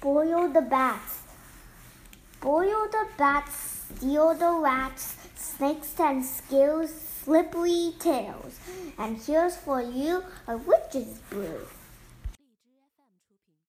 Boil the bats. Boil the bats, steal the rats, snakes and scales, slippery tails. And here's for you a witch's brew.